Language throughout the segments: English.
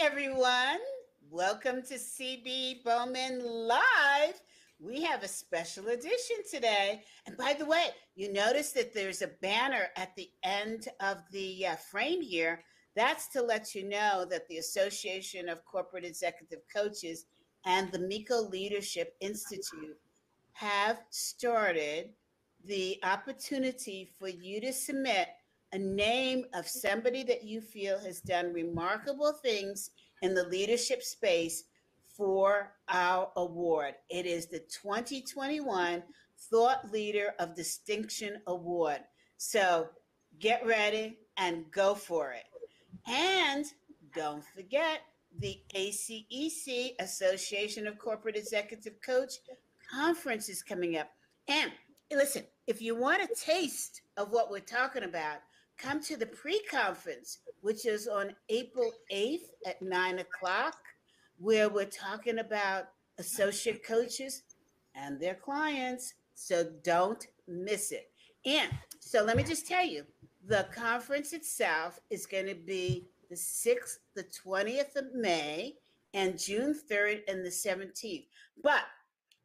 everyone. Welcome to CB Bowman Live. We have a special edition today. And by the way, you notice that there's a banner at the end of the uh, frame here. That's to let you know that the Association of Corporate Executive Coaches and the MECO Leadership Institute have started the opportunity for you to submit a name of somebody that you feel has done remarkable things in the leadership space for our award. It is the 2021 Thought Leader of Distinction Award. So get ready and go for it. And don't forget the ACEC, Association of Corporate Executive Coach Conference is coming up. And listen, if you want a taste of what we're talking about, come to the pre-conference, which is on April 8th at nine o'clock, where we're talking about associate coaches and their clients. So don't miss it. And so let me just tell you, the conference itself is going to be the 6th, the 20th of May, and June 3rd and the 17th. But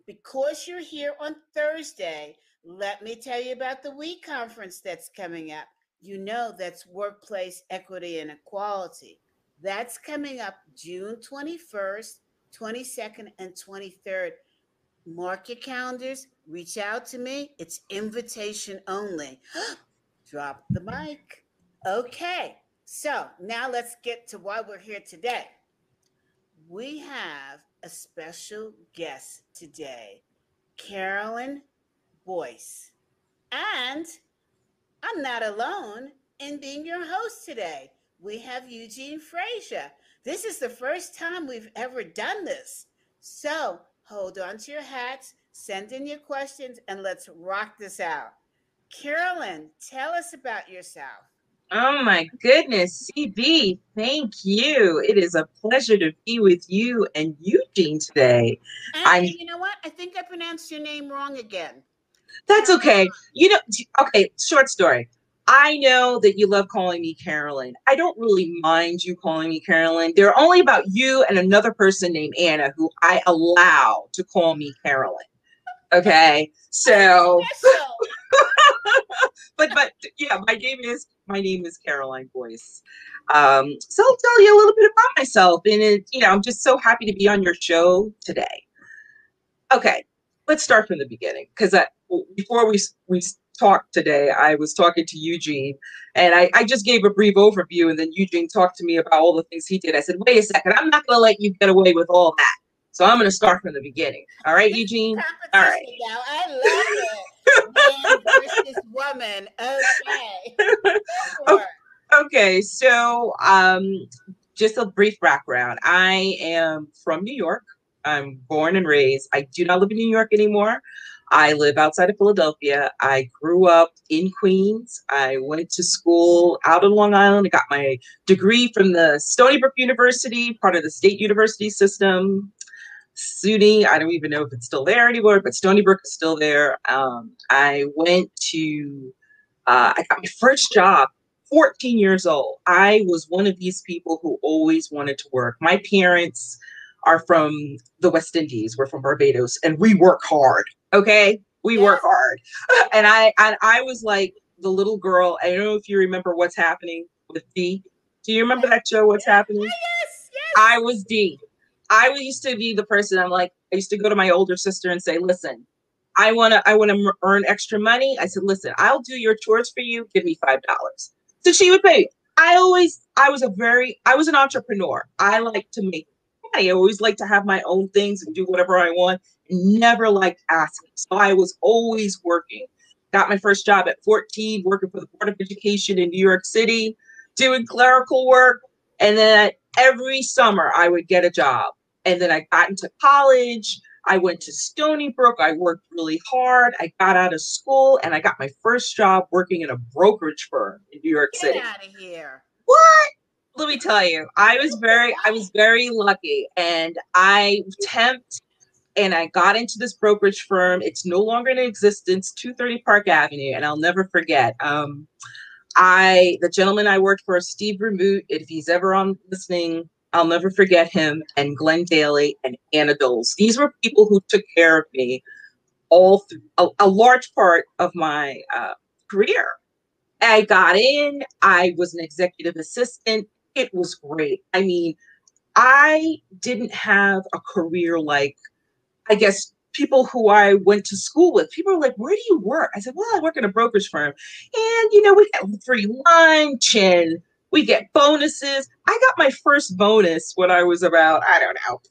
because you're here on Thursday, let me tell you about the week conference that's coming up you know that's workplace equity and equality. That's coming up June 21st, 22nd, and 23rd. Mark your calendars, reach out to me. It's invitation only. Drop the mic. Okay, so now let's get to why we're here today. We have a special guest today, Carolyn Boyce. And I'm not alone in being your host today. We have Eugene Frazier. This is the first time we've ever done this. So hold on to your hats, send in your questions, and let's rock this out. Carolyn, tell us about yourself. Oh my goodness, CB, thank you. It is a pleasure to be with you and Eugene today. And I, you know what? I think I pronounced your name wrong again. That's okay. You know, okay, short story. I know that you love calling me Carolyn. I don't really mind you calling me Carolyn. There are only about you and another person named Anna who I allow to call me Carolyn. Okay. So but but yeah, my name is my name is Caroline Boyce. Um, so I'll tell you a little bit about myself. And it, you know, I'm just so happy to be on your show today. Okay, let's start from the beginning because before we we talked today, I was talking to Eugene, and I, I just gave a brief overview, and then Eugene talked to me about all the things he did. I said, "Wait a second, I'm not going to let you get away with all that." So I'm going to start from the beginning. All right, Eugene. All right. Now I love it. Man versus woman. Okay. okay. Okay. So, um, just a brief background. I am from New York. I'm born and raised. I do not live in New York anymore. I live outside of Philadelphia. I grew up in Queens. I went to school out on Long Island. I got my degree from the Stony Brook University, part of the state university system. SUNY, I don't even know if it's still there anymore, but Stony Brook is still there. Um, I went to, uh, I got my first job 14 years old. I was one of these people who always wanted to work. My parents, are from the West Indies. We're from Barbados, and we work hard. Okay, we work hard. And I and I was like the little girl. I don't know if you remember what's happening with Dee. Do you remember that show? What's happening? Oh, yes, yes. I was Dee. I used to be the person. I'm like. I used to go to my older sister and say, "Listen, I want to. I want to earn extra money." I said, "Listen, I'll do your chores for you. Give me five dollars." So she would pay. I always. I was a very. I was an entrepreneur. I like to make I always like to have my own things and do whatever I want. Never liked asking. So I was always working. Got my first job at 14, working for the Board of Education in New York City, doing clerical work. And then every summer I would get a job. And then I got into college. I went to Stony Brook. I worked really hard. I got out of school and I got my first job working in a brokerage firm in New York Get City. Get out of here. What? let me tell you, I was very, I was very lucky, and I temped, and I got into this brokerage firm. It's no longer in existence, two thirty Park Avenue, and I'll never forget. Um, I, the gentleman I worked for, Steve Remoot, if he's ever on listening, I'll never forget him and Glenn Daly and Anna Doles. These were people who took care of me all through a, a large part of my uh, career. I got in, I was an executive assistant. It was great. I mean, I didn't have a career like, I guess, people who I went to school with. People were like, Where do you work? I said, Well, I work in a brokerage firm. And, you know, we get free lunch and we get bonuses. I got my first bonus when I was about, I don't know,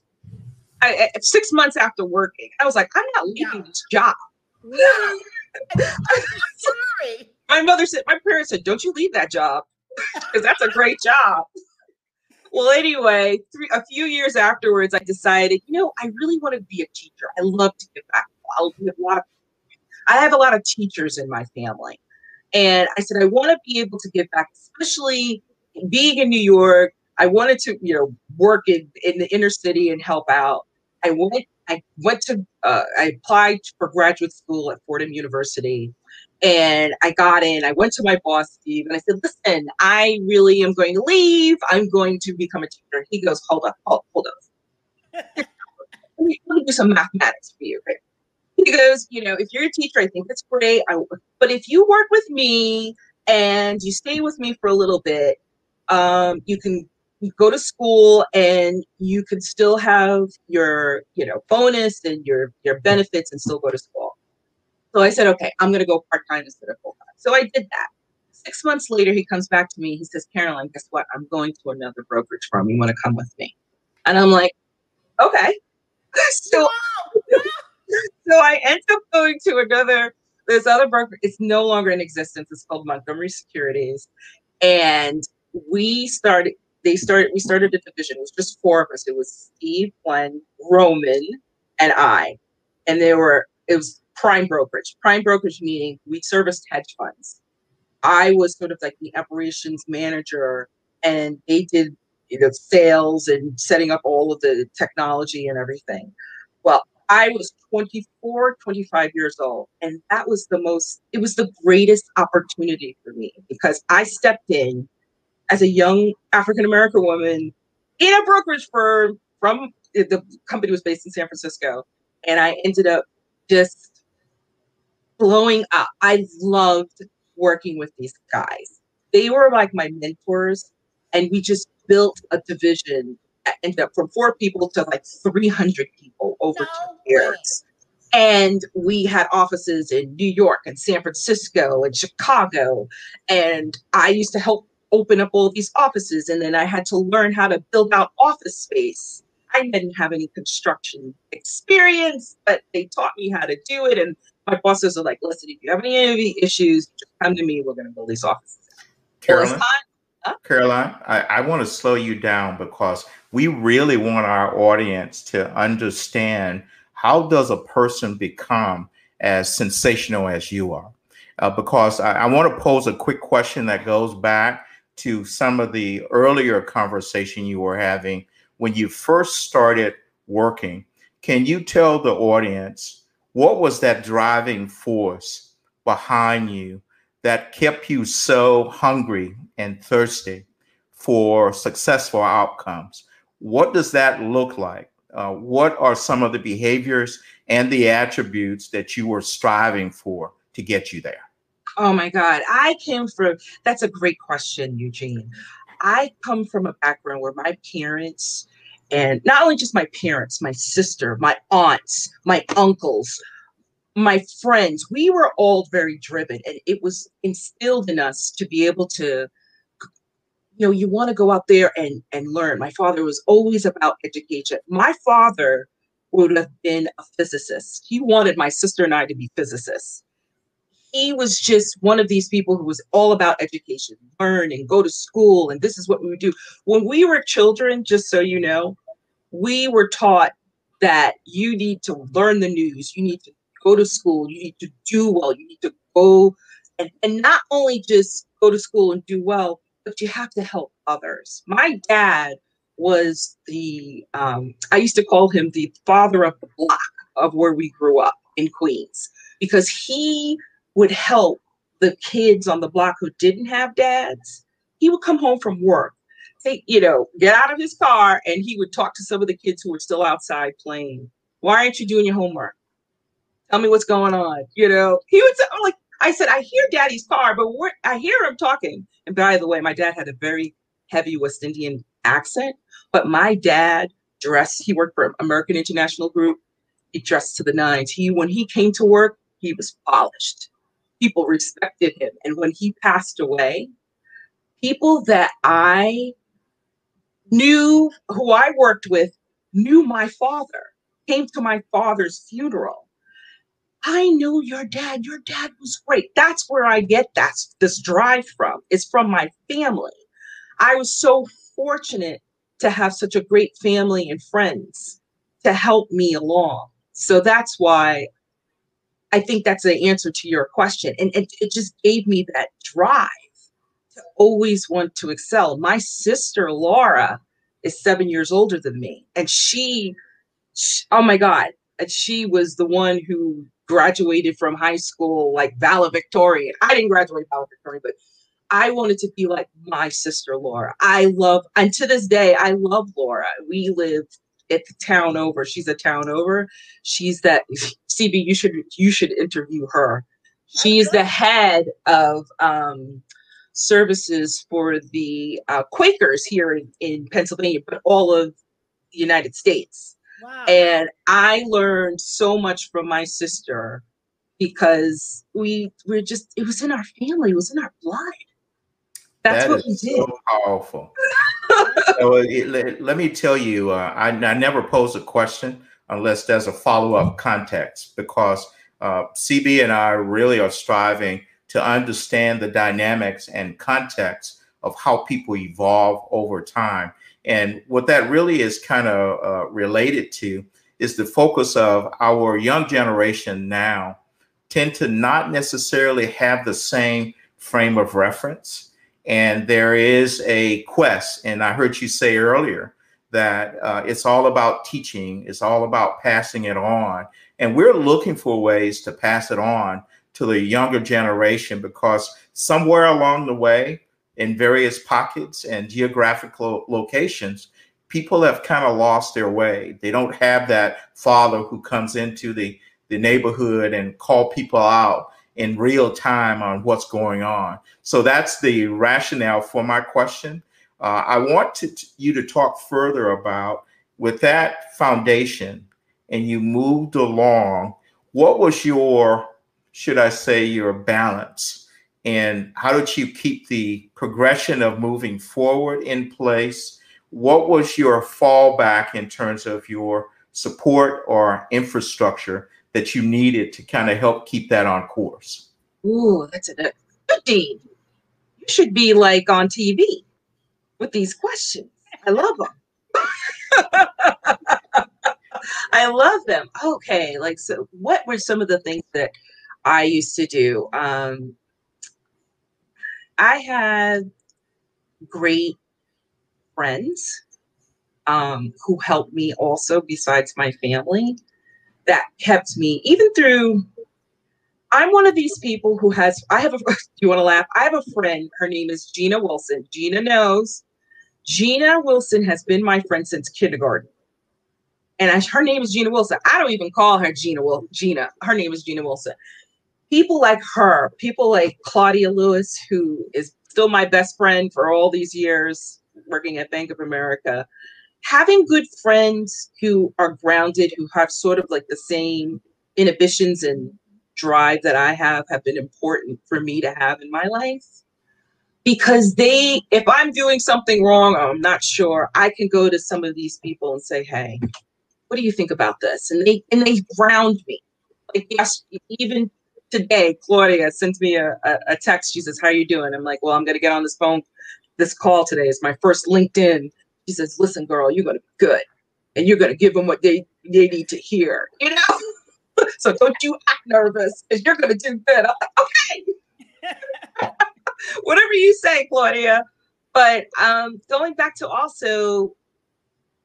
I, six months after working. I was like, I'm not leaving this job. Sorry. my mother said, my parents said, don't you leave that job because that's a great job. Well, anyway, three, a few years afterwards, I decided, you know, I really want to be a teacher. I love to give back. I'll give a lot of, I have a lot of teachers in my family. And I said, I want to be able to give back, especially being in New York, I wanted to, you know, work in, in the inner city and help out. I went, I went to, uh, I applied for graduate school at Fordham University and I got in. I went to my boss, Steve, and I said, listen, I really am going to leave. I'm going to become a teacher. He goes, hold up, hold, hold up. let, me, let me do some mathematics for you. Right? He goes, you know, if you're a teacher, I think that's great. I, but if you work with me and you stay with me for a little bit, um, you can go to school and you can still have your you know bonus and your your benefits and still go to school so i said okay i'm going to go part-time instead of full-time. So i did that. Six months later he comes back to me. He says caroline guess what? I'm going to another brokerage firm. You want to come with me? And i'm like okay. So so i end up going to another this other broker it's no longer in existence. It's called montgomery securities. And we started they started we started a division. It was just four of us. It was steve glenn roman and i. And there were it was prime brokerage prime brokerage meaning we serviced hedge funds i was sort of like the operations manager and they did you know sales and setting up all of the technology and everything well i was 24 25 years old and that was the most it was the greatest opportunity for me because i stepped in as a young African American woman in a brokerage firm from the company was based in San Francisco. And I ended up just blowing up. I loved working with these guys. They were like my mentors. And we just built a division ended up from four people to like 300 people over no two years. And we had offices in New York and San Francisco and Chicago. And I used to help open up all these offices and then I had to learn how to build out office space. I didn't have any construction experience, but they taught me how to do it. And my bosses are like, listen, if you have any issues, just come to me. We're going to build these offices. Caroline, huh? Caroline, I, I want to slow you down because we really want our audience to understand how does a person become as sensational as you are? Uh, because I, I want to pose a quick question that goes back to some of the earlier conversation you were having when you first started working. Can you tell the audience what was that driving force behind you that kept you so hungry and thirsty for successful outcomes? What does that look like? Uh, what are some of the behaviors and the attributes that you were striving for to get you there? Oh my God. I came from, that's a great question, Eugene. I come from a background where my parents, and not only just my parents, my sister, my aunts, my uncles, my friends, we were all very driven. And it was instilled in us to be able to, you know, you want to go out there and, and learn. My father was always about education. My father would have been a physicist. He wanted my sister and I to be physicists he was just one of these people who was all about education, learn and go to school, and this is what we would do. When we were children, just so you know, we were taught that you need to learn the news, you need to go to school, you need to do well, you need to go and, and not only just go to school and do well, but you have to help others. My dad was the um, I used to call him the father of the block of where we grew up in Queens because he would help the kids on the block who didn't have dads. He would come home from work, take, you know, get out of his car and he would talk to some of the kids who were still outside playing. Why aren't you doing your homework? Tell me what's going on. You know, he would say, I'm like, I said, I hear daddy's car, but I hear him talking. And by the way, my dad had a very heavy West Indian accent, but my dad dressed, he worked for American International Group. He dressed to the nines. He, when he came to work, he was polished. People respected him. And when he passed away, people that I knew, who I worked with, knew my father, came to my father's funeral. I knew your dad. Your dad was great. That's where I get that this drive from. It's from my family. I was so fortunate to have such a great family and friends to help me along. So that's why I think that's the answer to your question. And it, it just gave me that drive to always want to excel. My sister, Laura, is seven years older than me. And she, she oh my God, and she was the one who graduated from high school like valedictorian. I didn't graduate valedictorian, but I wanted to be like my sister Laura. I love, and to this day, I love Laura. We live at the town over. She's a town over. She's that CB. You should you should interview her. She's the head of um, services for the uh, Quakers here in, in Pennsylvania, but all of the United States. Wow. And I learned so much from my sister because we were just, it was in our family, it was in our blood. That's that what we did. So powerful. so it, let, let, me tell you, uh, I, I, never pose a question unless there's a follow up context because uh, CB and I really are striving to understand the dynamics and context of how people evolve over time. And what that really is kind of uh, related to is the focus of our young generation now tend to not necessarily have the same frame of reference. And there is a quest, and I heard you say earlier that uh, it's all about teaching, it's all about passing it on. And we're looking for ways to pass it on to the younger generation because somewhere along the way, in various pockets and geographical locations, people have kind of lost their way. They don't have that father who comes into the, the neighborhood and call people out in real time on what's going on. So that's the rationale for my question. Uh, I want you to talk further about with that foundation and you moved along, what was your, should I say, your balance and how did you keep the progression of moving forward in place? What was your fallback in terms of your support or infrastructure that you needed to kind of help keep that on course? Ooh, that's a good deed. You should be like on TV with these questions. I love them. I love them. Okay, like so what were some of the things that I used to do? Um, I had great friends um, who helped me also, besides my family, that kept me even through. I'm one of these people who has. I have a. You want to laugh? I have a friend. Her name is Gina Wilson. Gina knows. Gina Wilson has been my friend since kindergarten, and I, her name is Gina Wilson. I don't even call her Gina. Will Gina. Her name is Gina Wilson people like her, people like Claudia Lewis, who is still my best friend for all these years working at Bank of America, having good friends who are grounded, who have sort of like the same inhibitions and drive that I have, have been important for me to have in my life. Because they, if I'm doing something wrong I'm not sure, I can go to some of these people and say, hey, what do you think about this? And they and they ground me. Like yes, even today, Claudia sent me a, a, a text. She says, How are you doing? I'm like, Well, I'm going to get on this phone, this call today. It's my first LinkedIn. She says, Listen, girl, you're going to be good. And you're going to give them what they, they need to hear, you know? so don't you act nervous because you're going to do good. I'm like, Okay. Whatever you say, Claudia. But um, going back to also,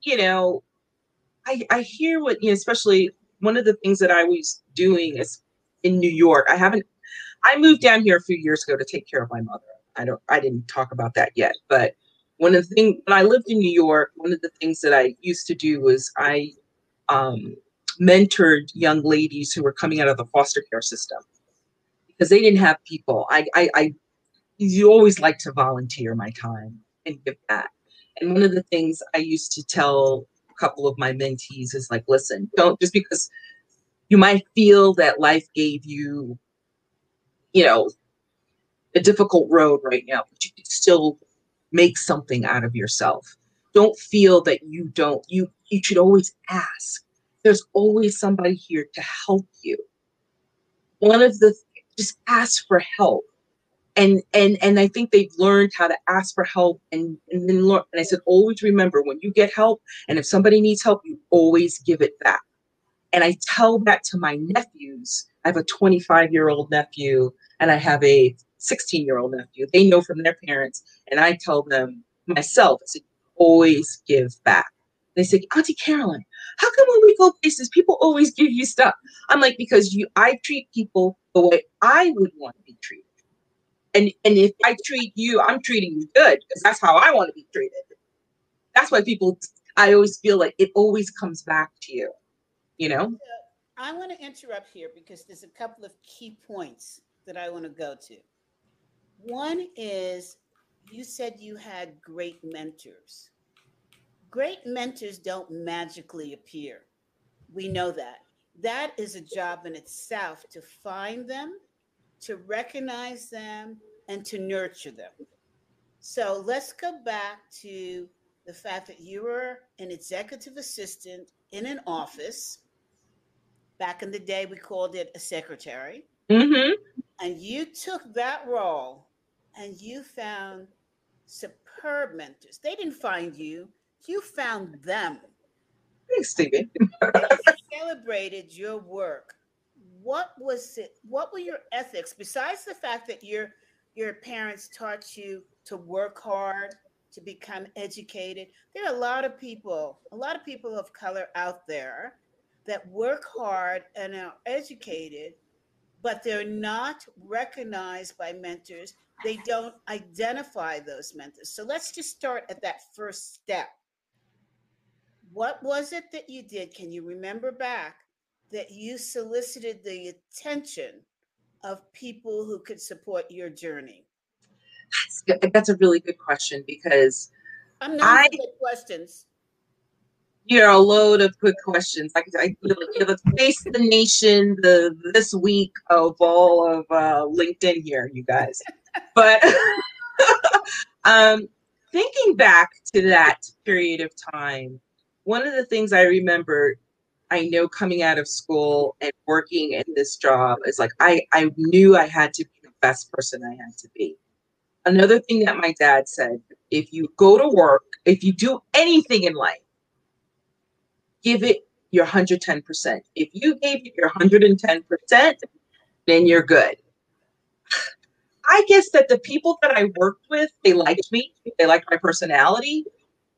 you know, I, I hear what, you know, especially one of the things that I was doing is in New York. I haven't. I moved down here a few years ago to take care of my mother. I don't. I didn't talk about that yet, but one of the things when I lived in New York, one of the things that I used to do was I um, mentored young ladies who were coming out of the foster care system because they didn't have people. I, I, I you always like to volunteer my time and give back. And one of the things I used to tell a couple of my mentees is like, listen, don't just because you might feel that life gave you, you know, a difficult road right now, but you can still make something out of yourself. Don't feel that you don't, you you should always ask. There's always somebody here to help you. One of the just ask for help and and and I think they've learned how to ask for help and and then learn. And I said, always remember when you get help, and if somebody needs help, you always give it back. And I tell that to my nephews. I have a 25 year old nephew and I have a 16 year old nephew. They know from their parents, and I tell them myself, I said, always give back. They say, Auntie Carolyn, how come when we go places, people always give you stuff? I'm like, because you, I treat people the way I would want to be treated. And and if I treat you, I'm treating you good because that's how I want to be treated. That's why people I always feel like it always comes back to you, you know? I want to interrupt here because there's a couple of key points that I want to go to. One is you said you had great mentors. Great mentors don't magically appear. We know that. That is a job in itself to find them, to recognize them, and to nurture them. So let's go back to the fact that you were an executive assistant in an office. Back in the day, we called it a secretary. Mm-hmm. And you took that role and you found superb mentors. They didn't find you, you found them. Thanks, Stevie. celebrated your work. What was it? What were your ethics besides the fact that your your parents taught you to work hard, to become educated? There are a lot of people, a lot of people of color out there that work hard and are educated, but they're not recognized by mentors. They don't identify those mentors. So let's just start at that first step. What was it that you did? Can you remember back that you solicited the attention of people who could support your journey? That's, that's a really good question because I'm not I, good questions. You're a load of good questions. Like I, you the face the nation, the this week of all of uh, LinkedIn here, you guys. but um, thinking back to that period of time, one of the things I remember, I know coming out of school and working in this job is like I, I knew I had to be the best person I had to be. Another thing that my dad said if you go to work, if you do anything in life, give it your 110%. If you gave it your 110%, then you're good. I guess that the people that I worked with, they liked me. They liked my personality.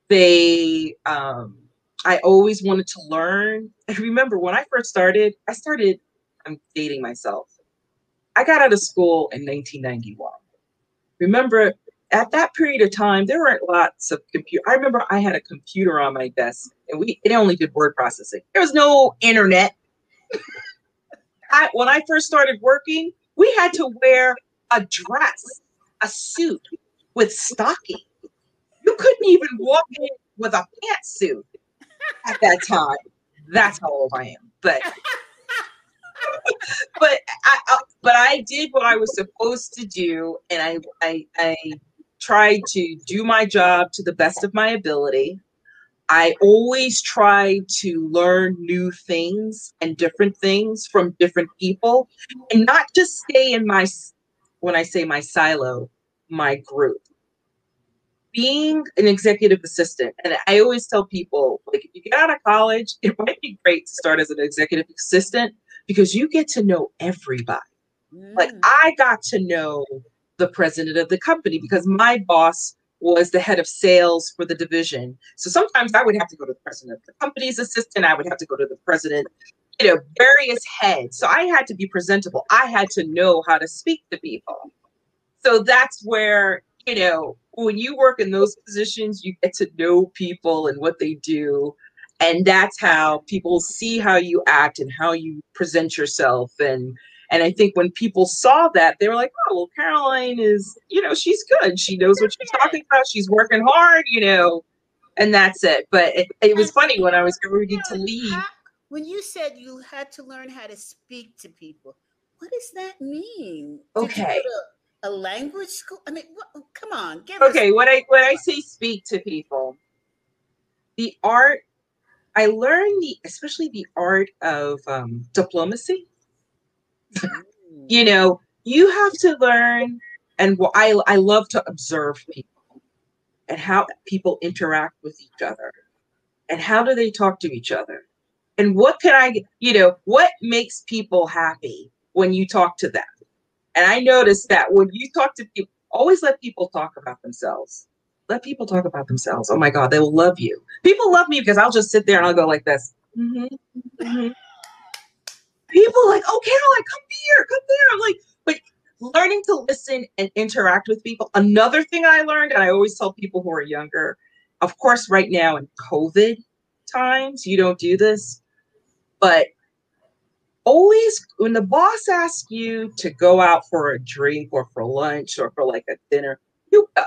They um, I always wanted to learn. I remember when I first started, I started, I'm dating myself. I got out of school in 1991. Remember, at that period of time, there weren't lots of computer. I remember I had a computer on my desk, and we it only did word processing. There was no internet. I, when I first started working, we had to wear a dress, a suit with stocking. You couldn't even walk in with a pantsuit at that time. That's how old I am. But but I, I, but I did what I was supposed to do, and I I I tried to do my job to the best of my ability. I always try to learn new things and different things from different people, and not just stay in my when I say my silo, my group being an executive assistant, and I always tell people, like, if you get out of college, it might be great to start as an executive assistant because you get to know everybody. Mm. Like, I got to know the president of the company because my boss was the head of sales for the division. So sometimes I would have to go to the president of the company's assistant, I would have to go to the president, you know, various heads. So I had to be presentable. I had to know how to speak to people. So that's where, you know, when you work in those positions, you get to know people and what they do. And that's how people see how you act and how you present yourself. And and I think when people saw that, they were like, oh, well, Caroline is, you know, she's good. She knows what she's talking about. She's working hard, you know, and that's it. But it, it was funny when I was ready to leave. When you said you had to learn how to speak to people, what does that mean? Okay a language school? I mean, what, come on. okay, what I when I say speak to people, the art I learned the especially the art of um, diplomacy. you know, you have to learn, and I I love to observe people and how people interact with each other, and how do they talk to each other, and what can I you know what makes people happy when you talk to them and I noticed that when you talk to people, always let people talk about themselves. Let people talk about themselves. Oh my God, they will love you. People love me because I'll just sit there and I'll go like this. Mm-hmm, mm-hmm. People like, oh, Caroline, come here, come there. I'm like, but learning to listen and interact with people. Another thing I learned, and I always tell people who are younger, of course, right now in COVID times, you don't do this, but always when the boss asks you to go out for a drink or for lunch or for like a dinner, you go.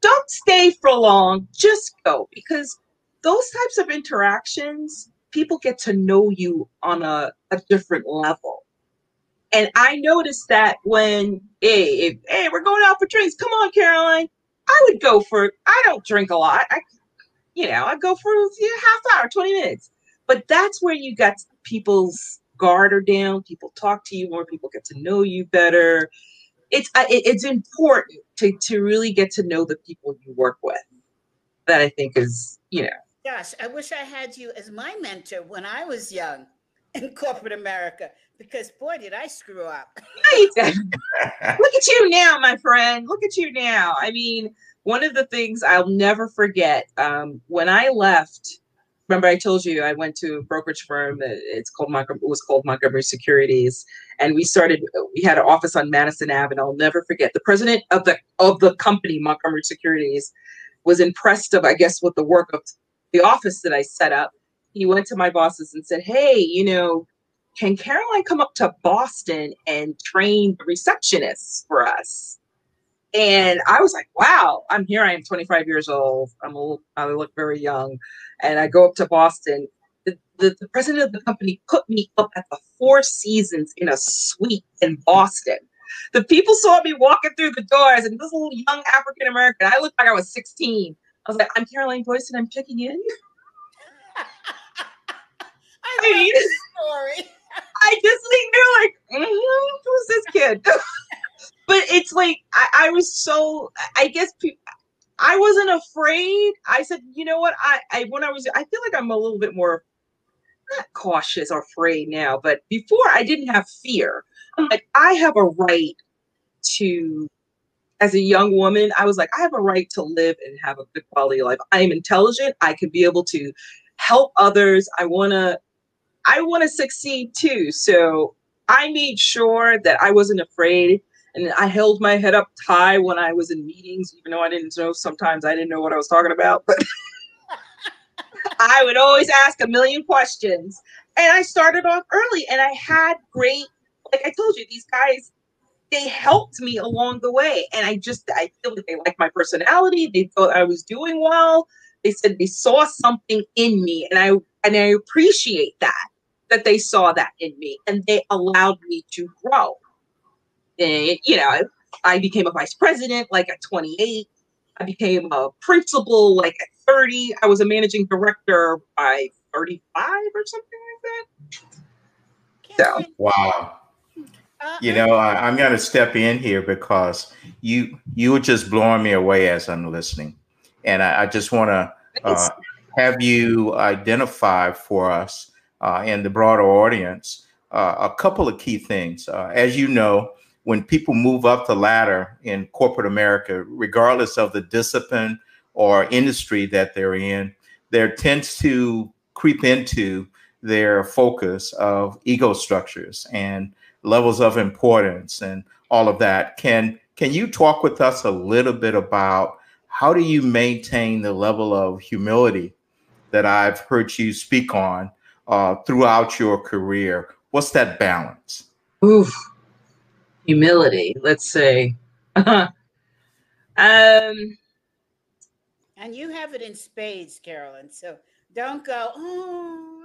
Don't stay for long, just go because those types of interactions, people get to know you on a, a different level. And I noticed that when, hey, if, hey, we're going out for drinks. Come on, Caroline. I would go for, I don't drink a lot. I, you know, I go for know, half hour, 20 minutes. But that's where you got people's guard are down people talk to you more people get to know you better it's uh, it's important to to really get to know the people you work with that i think is you know gosh i wish i had you as my mentor when i was young in corporate america because boy did i screw up look at you now my friend look at you now i mean one of the things i'll never forget um, when i left remember I told you I went to a brokerage firm. It's called Montgomery. It was called Montgomery Securities, and we started. We had an office on Madison Avenue. I'll never forget. The president of the of the company, Montgomery Securities, was impressed of I guess with the work of the office that I set up. He went to my bosses and said, "Hey, you know." Can Caroline come up to Boston and train the receptionists for us? And I was like, wow, I'm here. I am 25 years old. I'm a little, I look very young. And I go up to Boston. The, the, the president of the company put me up at the Four Seasons in a suite in Boston. The people saw me walking through the doors, and this little young African American, I looked like I was 16. I was like, I'm Caroline Boyce, and I'm checking in. I, I mean, story. I just think they're like, mm-hmm, who's this kid? but it's like I, I was so I guess pe- I wasn't afraid. I said, you know what? I, I when I was I feel like I'm a little bit more not cautious or afraid now, but before I didn't have fear. I'm like, I have a right to as a young woman, I was like, I have a right to live and have a good quality of life. I am intelligent. I can be able to help others. I wanna I wanna succeed too. So I made sure that I wasn't afraid and I held my head up high when I was in meetings, even though I didn't know sometimes I didn't know what I was talking about. But I would always ask a million questions. And I started off early and I had great, like I told you, these guys, they helped me along the way. And I just, I feel like they liked my personality. They thought I was doing well. They said they saw something in me. And I, and I appreciate that, that they saw that in me and they allowed me to grow and, you know, I became a vice president like at 28. I became a principal like at 30. I was a managing director by 35 or something like that. So wow. You know, I, am going to step in here because you you were just blowing me away as I'm listening, and I, I just want to uh, have you identify for us uh, and the broader audience uh, a couple of key things. Uh, as you know, when people move up the ladder in corporate America, regardless of the discipline or industry that they're in, there tends to creep into their focus of ego structures. And levels of importance and all of that can Can you talk with us a little bit about how do you maintain the level of humility that I've heard you speak on uh, throughout your career? What's that balance? Oof, humility. Let's say. um, and you have it in spades, Carolyn. So don't go. Oh,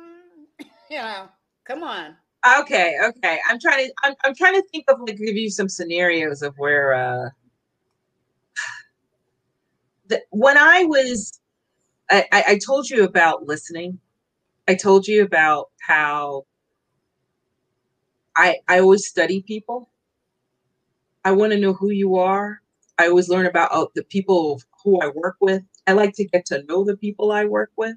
you know, come on. Okay, okay. I'm trying to. I'm, I'm trying to think of like give you some scenarios of where. uh the, when I was, I, I told you about listening. I told you about how I I always study people. I want to know who you are. I always learn about uh, the people who I work with. I like to get to know the people I work with.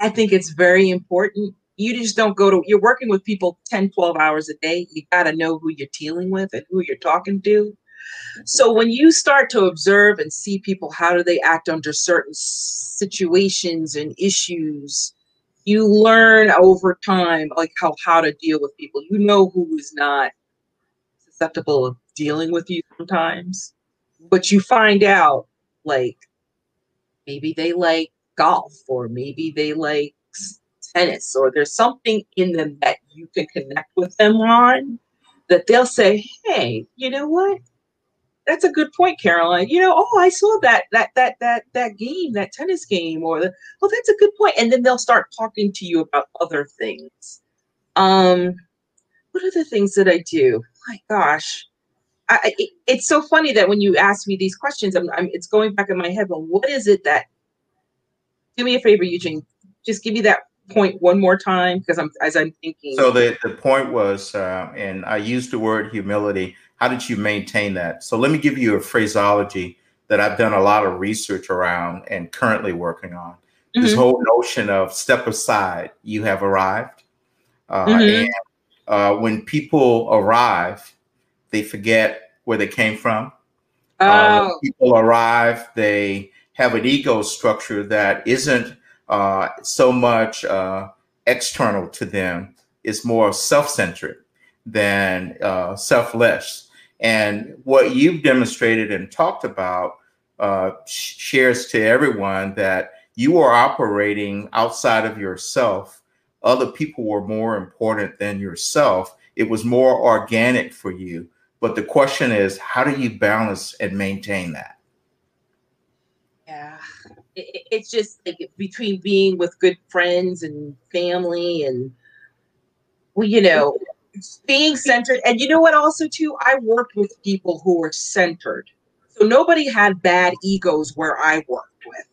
I think it's very important. You just don't go to, you're working with people 10, 12 hours a day. You got to know who you're dealing with and who you're talking to. So when you start to observe and see people, how do they act under certain situations and issues, you learn over time like how how to deal with people. You know who is not susceptible of dealing with you sometimes, but you find out like maybe they like golf or maybe they like tennis or there's something in them that you can connect with them on that they'll say, "Hey, you know what? that's a good point, Caroline. You know, oh, I saw that that that that that game, that tennis game, or the, oh, that's a good point. And then they'll start talking to you about other things. Um, what are the things that I do? My gosh, I, it, it's so funny that when you ask me these questions, I'm, I'm it's going back in my head. But what is it that? Do me a favor, Eugene. Just give me that point one more time because I'm as I'm thinking. So the the point was, uh, and I used the word humility how did you maintain that? So let me give you a phraseology that I've done a lot of research around and currently working on. Mm-hmm. This whole notion of step aside, you have arrived. Uh, mm-hmm. And uh, when people arrive, they forget where they came from. Uh, oh. people arrive, they have an ego structure that isn't uh, so much uh, external to them, it's more self centered than uh, selfless. And what you've demonstrated and talked about uh, shares to everyone that you are operating outside of yourself. Other people were more important than yourself. It was more organic for you. But the question is, how do you balance and maintain that? It, it's just like between being with good friends and family and, well, you know, being centered. And you know what, also, too, I worked with people who were centered. So nobody had bad egos where I worked with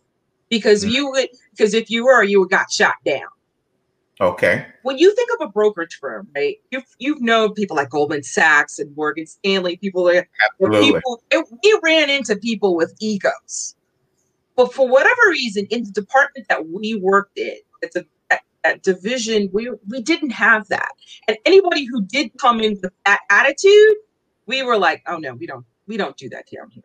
because mm-hmm. you would, because if you were, you got shot down. Okay. When you think of a brokerage firm, right? You've you've known people like Goldman Sachs and Morgan Stanley. People like people. It, we ran into people with egos, but for whatever reason, in the department that we worked in, it's a that division, we we didn't have that. And anybody who did come in with that attitude, we were like, oh no, we don't we don't do that down here.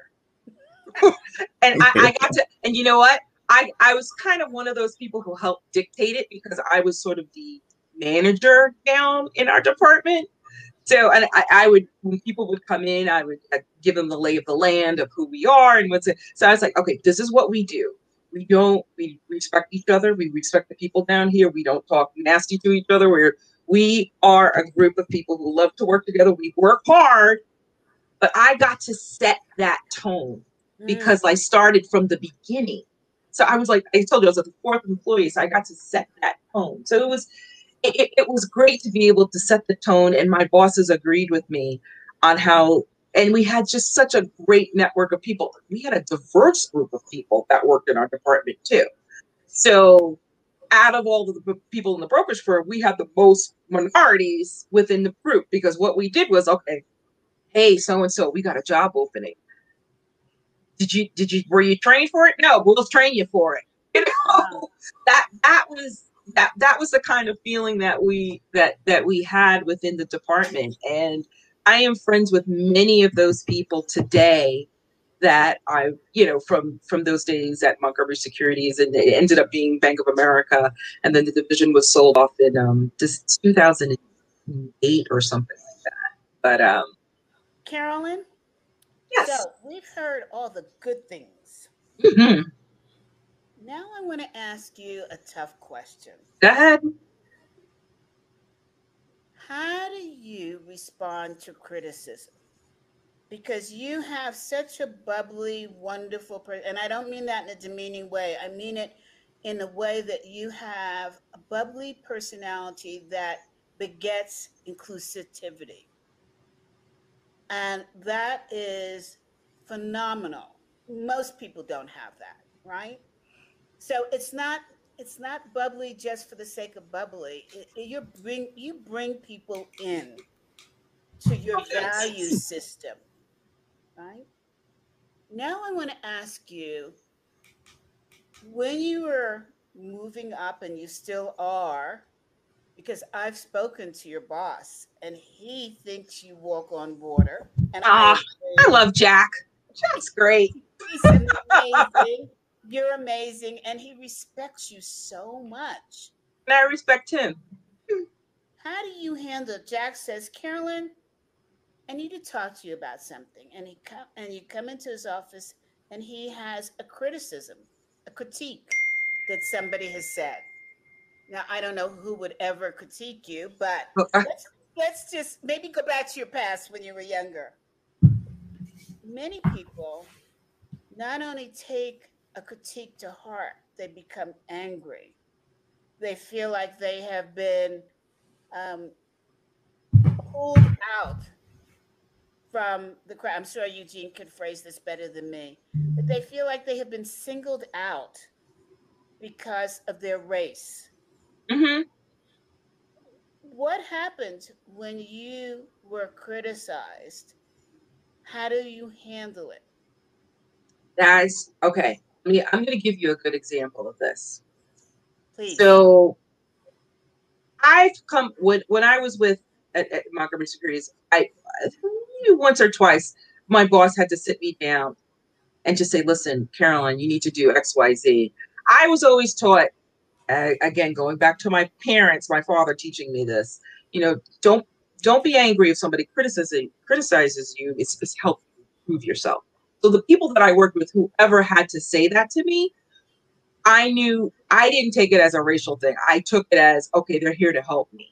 and I, I got to, and you know what? I I was kind of one of those people who helped dictate it because I was sort of the manager down in our department. So, and I, I would, when people would come in, I would I'd give them the lay of the land of who we are and what's it. So I was like, okay, this is what we do. We don't we respect each other. We respect the people down here. We don't talk nasty to each other. We're we are a group of people who love to work together. We work hard. But i got to set that tone mm. because i started from the beginning. So i was like i told you i was the fourth employee so i got to set that tone. So it was it, it was great to be able to set the tone and my bosses agreed with me on how and we had just such a great network of people. We had a diverse group of people that worked in our department too. So, out of all the people in the brokerage firm, we had the most minorities within the group because what we did was okay, hey, so and so, we got a job opening. Did you did you were you trained for it? No, we'll train you for it. You know that that was that that was the kind of feeling that we that that we had within the department and I am friends with many of those people today that I, you know, from from those days at Montgomery Securities, and it ended up being Bank of America, and then the division was sold off in um, 2008 or something like that. But um, Carolyn, Yes. So we've heard all the good things. Mm-hmm. I want to ask you a tough question. Go ahead. How do you respond to criticism? Because you have such a bubbly, wonderful person, and I don't mean that in a demeaning way. I mean it in a way that you have a bubbly personality that begets inclusivity. And that is phenomenal. Most people don't have that, right? So it's not it's not bubbly just for the sake of bubbly. It, it, you bring you bring people in to your value system, right? Now I want to ask you when you were moving up and you still are because I've spoken to your boss and he thinks you walk on water. And ah, I, I love Jack. Jack's great. He's amazing. You're amazing, and he respects you so much. And I respect him. How do you handle? Jack says, Carolyn, I need to talk to you about something, and he come and you come into his office, and he has a criticism, a critique that somebody has said now, I don't know who would ever critique you, but oh, let's, let's just maybe go back to your past when you were younger. Many people not only take a critique to heart, they become angry. They feel like they have been um, pulled out from the crowd. I'm sure Eugene could phrase this better than me. But they feel like they have been singled out because of their race Mm-hmm. What happened when you were criticized? How do you handle it? That's okay. I mean, I'm going to give you a good example of this. Please. So, I've come when when I was with at, at Montgomery Securities, I, I once or twice my boss had to sit me down and just say, "Listen, Caroline, you need to do X, Y, Z." I was always taught uh, again going back to my parents my father teaching me this you know don't don't be angry if somebody criticizes criticizes you it's, it's help prove yourself so the people that i worked with whoever had to say that to me i knew i didn't take it as a racial thing i took it as okay they're here to help me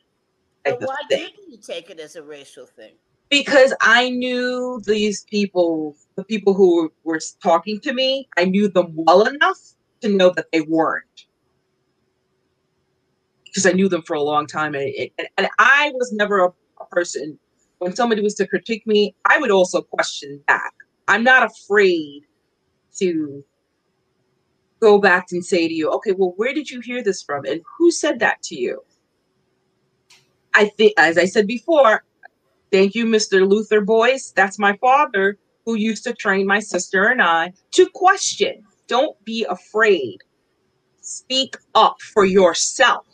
but why didn't you take it as a racial thing because i knew these people the people who were talking to me i knew them well enough to know that they weren't because I knew them for a long time. And, it, and I was never a, a person, when somebody was to critique me, I would also question back. I'm not afraid to go back and say to you, okay, well, where did you hear this from? And who said that to you? I think, as I said before, thank you, Mr. Luther Boyce. That's my father who used to train my sister and I to question. Don't be afraid. Speak up for yourself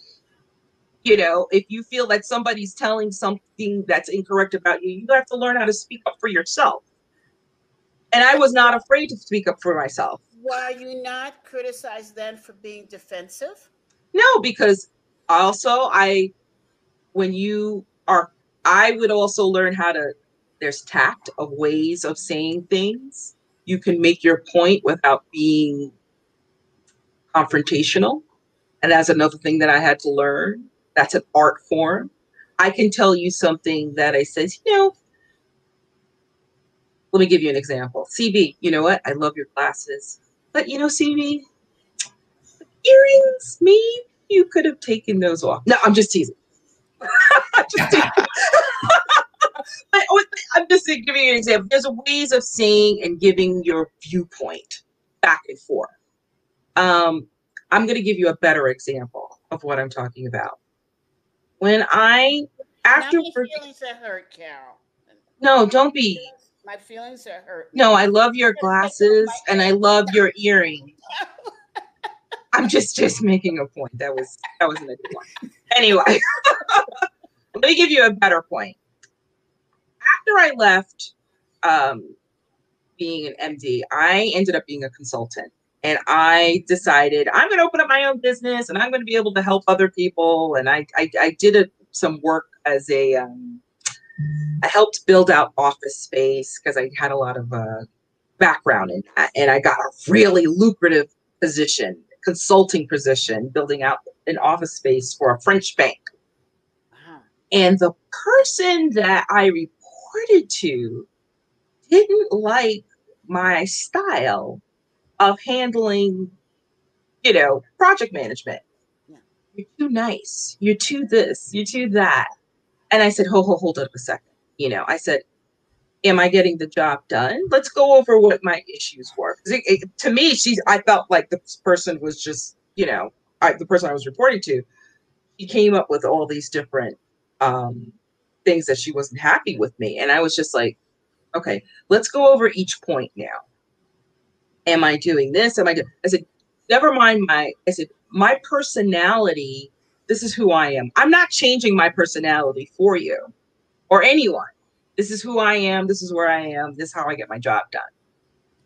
you know if you feel that somebody's telling something that's incorrect about you you have to learn how to speak up for yourself and i was not afraid to speak up for myself. Were you not criticized then for being defensive? No because also i when you are i would also learn how to there's tact of ways of saying things. You can make your point without being confrontational. And that's another thing that i had to learn. That's an art form. I can tell you something that I says, you know, let me give you an example. CB, you know what? I love your glasses. But you know, CB, earrings, me, you could have taken those off. No, I'm just teasing. just teasing. I'm just giving you an example. There's ways of saying and giving your viewpoint back and forth. Um, I'm going to give you a better example of what I'm talking about when I after my feelings are hurt, Carol. No, don't be. My feelings are hurt. No, I love your glasses and I love your earring. I'm just just making a point. That was that wasn't a good one. Anyway, let me give you a better point. After I left um, being an MD, I ended up being a consultant and I decided I'm going to open up my own business and I'm going to be able to help other people. And I I, I did a, some work as a um, I helped build out office space because I had a lot of uh, background in that, and I got a really lucrative position, consulting position, building out an office space for a French bank. And the person that I reported to didn't like my style of handling, you know, project management. Yeah. You're too nice. You're too this. You're too that. And I said, hold, hold, hold up a second. You know, I said, am I getting the job done? Let's go over what my issues were. It, it, to me, she's. I felt like this person was just, you know, I, the person I was reporting to. She came up with all these different um, things that she wasn't happy with me, and I was just like, okay, let's go over each point now. Am I doing this? Am I doing? I said, never mind my. I said my personality. This is who I am. I'm not changing my personality for you or anyone this is who I am. This is where I am. This is how I get my job done.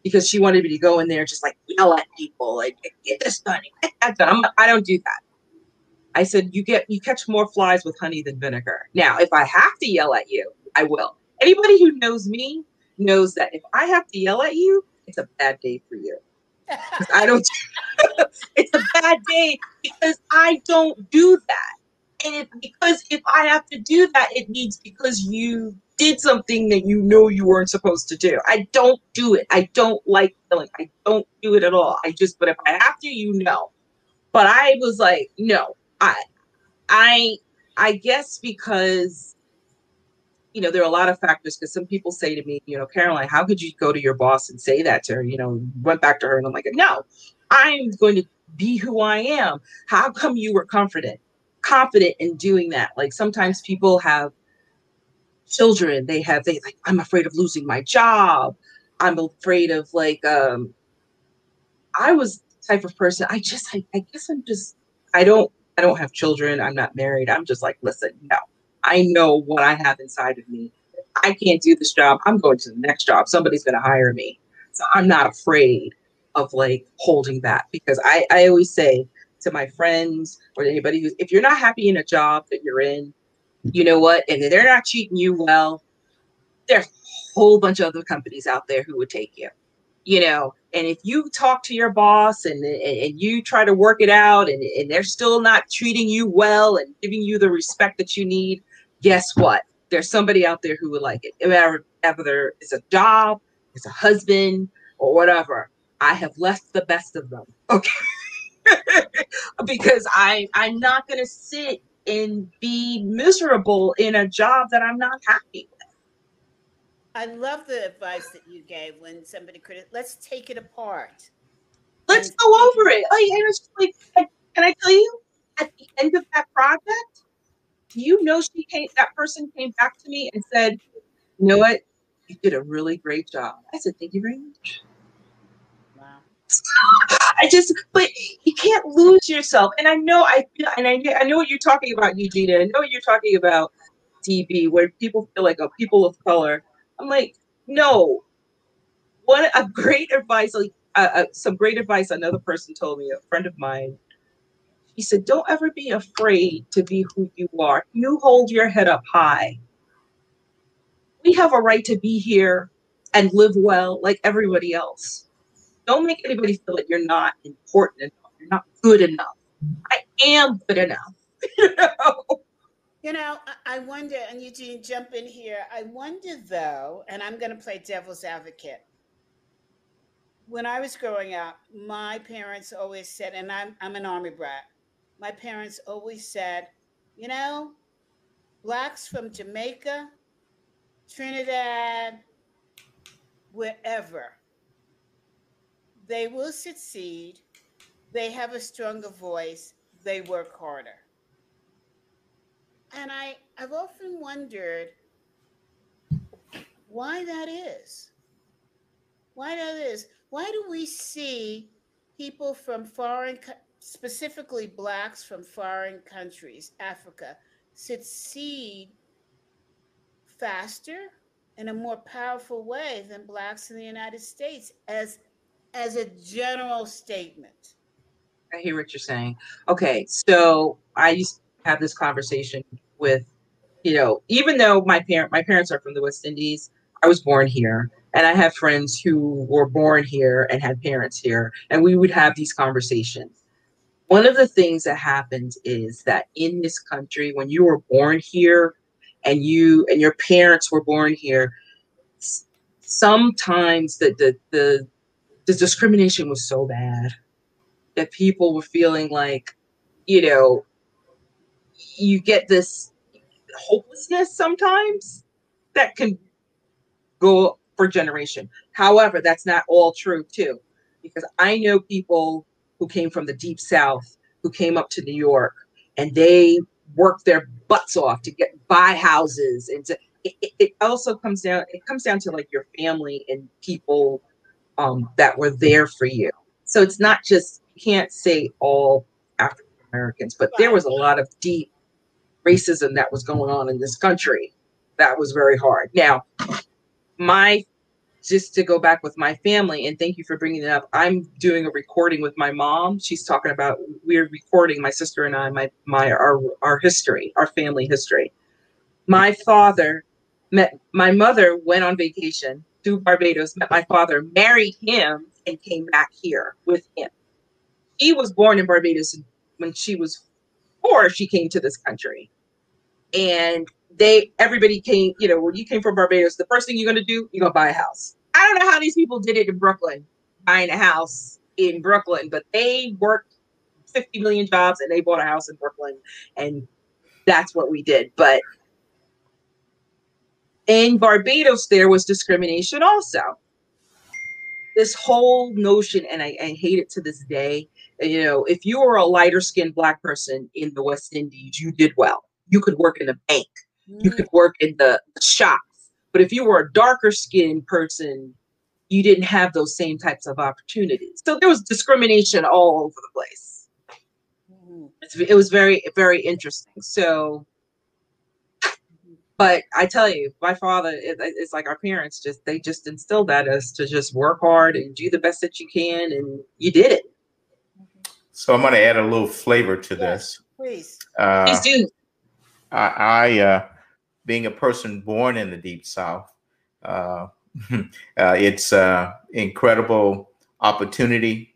Because she wanted me to go in there just like yell at people, like get this done, get that done. I'm, I don't do that. I said you get you catch more flies with honey than vinegar. Now, if I have to yell at you, I will. Anybody who knows me knows that if I have to yell at you, it's a bad day for you. I don't. it's a bad day because I don't do that. And if, because if I have to do that, it means because you did something that you know you weren't supposed to do. I don't do it. I don't like killing. I don't do it at all. I just, but if I have to, you know. But I was like, no, I, I, I guess because, you know, there are a lot of factors. Because some people say to me, you know, Caroline, how could you go to your boss and say that to her? You know, went back to her, and I'm like, no, I'm going to be who I am. How come you were confident, confident in doing that? Like sometimes people have children they have they like i'm afraid of losing my job i'm afraid of like um i was type of person i just I, I guess i'm just i don't i don't have children i'm not married i'm just like listen no i know what i have inside of me i can't do this job i'm going to the next job somebody's going to hire me so i'm not afraid of like holding back because i i always say to my friends or anybody who's if you're not happy in a job that you're in you know what? And they're not treating you well, there's a whole bunch of other companies out there who would take you. You know, and if you talk to your boss and, and, and you try to work it out and, and they're still not treating you well and giving you the respect that you need, guess what? There's somebody out there who would like it. Whether it's a job, it's a husband, or whatever. I have left the best of them. Okay. because I I'm not gonna sit and be miserable in a job that I'm not happy with. I love the advice that you gave when somebody could let's take it apart. Let's go over it. Oh, like, and it's like, can I tell you, at the end of that project, you know, she came, that person came back to me and said, you know what? You did a really great job. I said, thank you very much. I just, but you can't lose yourself. And I know I feel, and I, I know what you're talking about, Eugenia. I know what you're talking about, DB, where people feel like a people of color. I'm like, no. What a great advice, like uh, uh, some great advice another person told me, a friend of mine. He said, don't ever be afraid to be who you are. You hold your head up high. We have a right to be here and live well like everybody else don't make anybody feel like you're not important enough. You're not good enough. I am good enough. you know? You know, I wonder, and Eugene, jump in here. I wonder though, and I'm going to play devil's advocate. When I was growing up, my parents always said, and I'm, I'm an army brat, my parents always said, you know, blacks from Jamaica, Trinidad, wherever, they will succeed. They have a stronger voice. They work harder. And I, I've often wondered why that is. Why that is. Why do we see people from foreign, specifically blacks from foreign countries, Africa, succeed faster in a more powerful way than blacks in the United States as as a general statement. I hear what you're saying. Okay, so I used to have this conversation with you know, even though my parent my parents are from the West Indies, I was born here. And I have friends who were born here and had parents here, and we would have these conversations. One of the things that happens is that in this country, when you were born here and you and your parents were born here, sometimes the the the, the discrimination was so bad that people were feeling like, you know, you get this hopelessness sometimes that can go for generation. However, that's not all true too, because I know people who came from the deep south who came up to New York and they worked their butts off to get buy houses and to it, it also comes down it comes down to like your family and people um, that were there for you. So it's not just you can't say all African Americans, but there was a lot of deep racism that was going on in this country that was very hard. Now, my just to go back with my family and thank you for bringing it up. I'm doing a recording with my mom. She's talking about we're recording my sister and i my my our our history our family history. My father met my mother went on vacation to barbados met my father married him and came back here with him. He was born in barbados when she was four she came to this country. And they everybody came, you know, when you came from Barbados, the first thing you're gonna do, you're gonna buy a house. I don't know how these people did it in Brooklyn, buying a house in Brooklyn, but they worked 50 million jobs and they bought a house in Brooklyn. And that's what we did. But in Barbados, there was discrimination also. This whole notion, and I, I hate it to this day, you know, if you were a lighter skinned black person in the West Indies, you did well. You could work in a bank you could mm. work in the shops. But if you were a darker skinned person, you didn't have those same types of opportunities. So there was discrimination all over the place. Mm-hmm. It was very, very interesting. So, but I tell you, my father, it's like our parents just, they just instilled that us to just work hard and do the best that you can. And you did it. So I'm going to add a little flavor to yes, this. Please. Uh, please do. I, I uh, being a person born in the deep south uh, uh, it's uh, incredible opportunity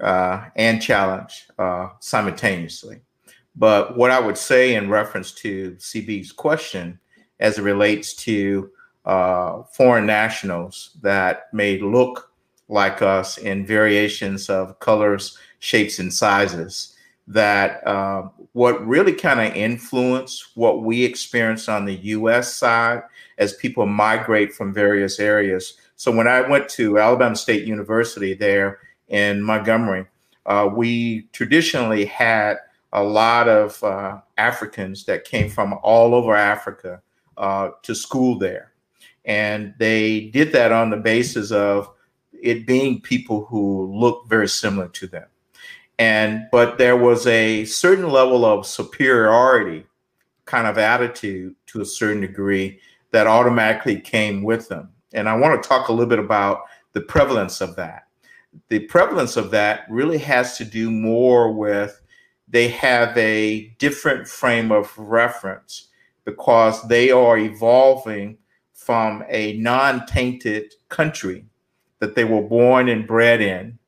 uh, and challenge simultaneously. But what i would say in reference to cb's question as it relates to foreign nationals that may look like us in variations of colors shapes and sizes that uh, what really kind of influenced what we experience on the US side as people migrate from various areas. So when I went to Alabama State University there in Montgomery, uh, we traditionally had a lot of uh, Africans that came from all over Africa uh, to school there. And they did that on the basis of it being people who look very similar to them and but there was a certain level of superiority kind of attitude to a certain degree that automatically came with them. And i want to talk a little bit about the prevalence of that. The prevalence of that really has to do more with they have a different frame of reference because they are evolving from a non-tainted country that they were born and bred in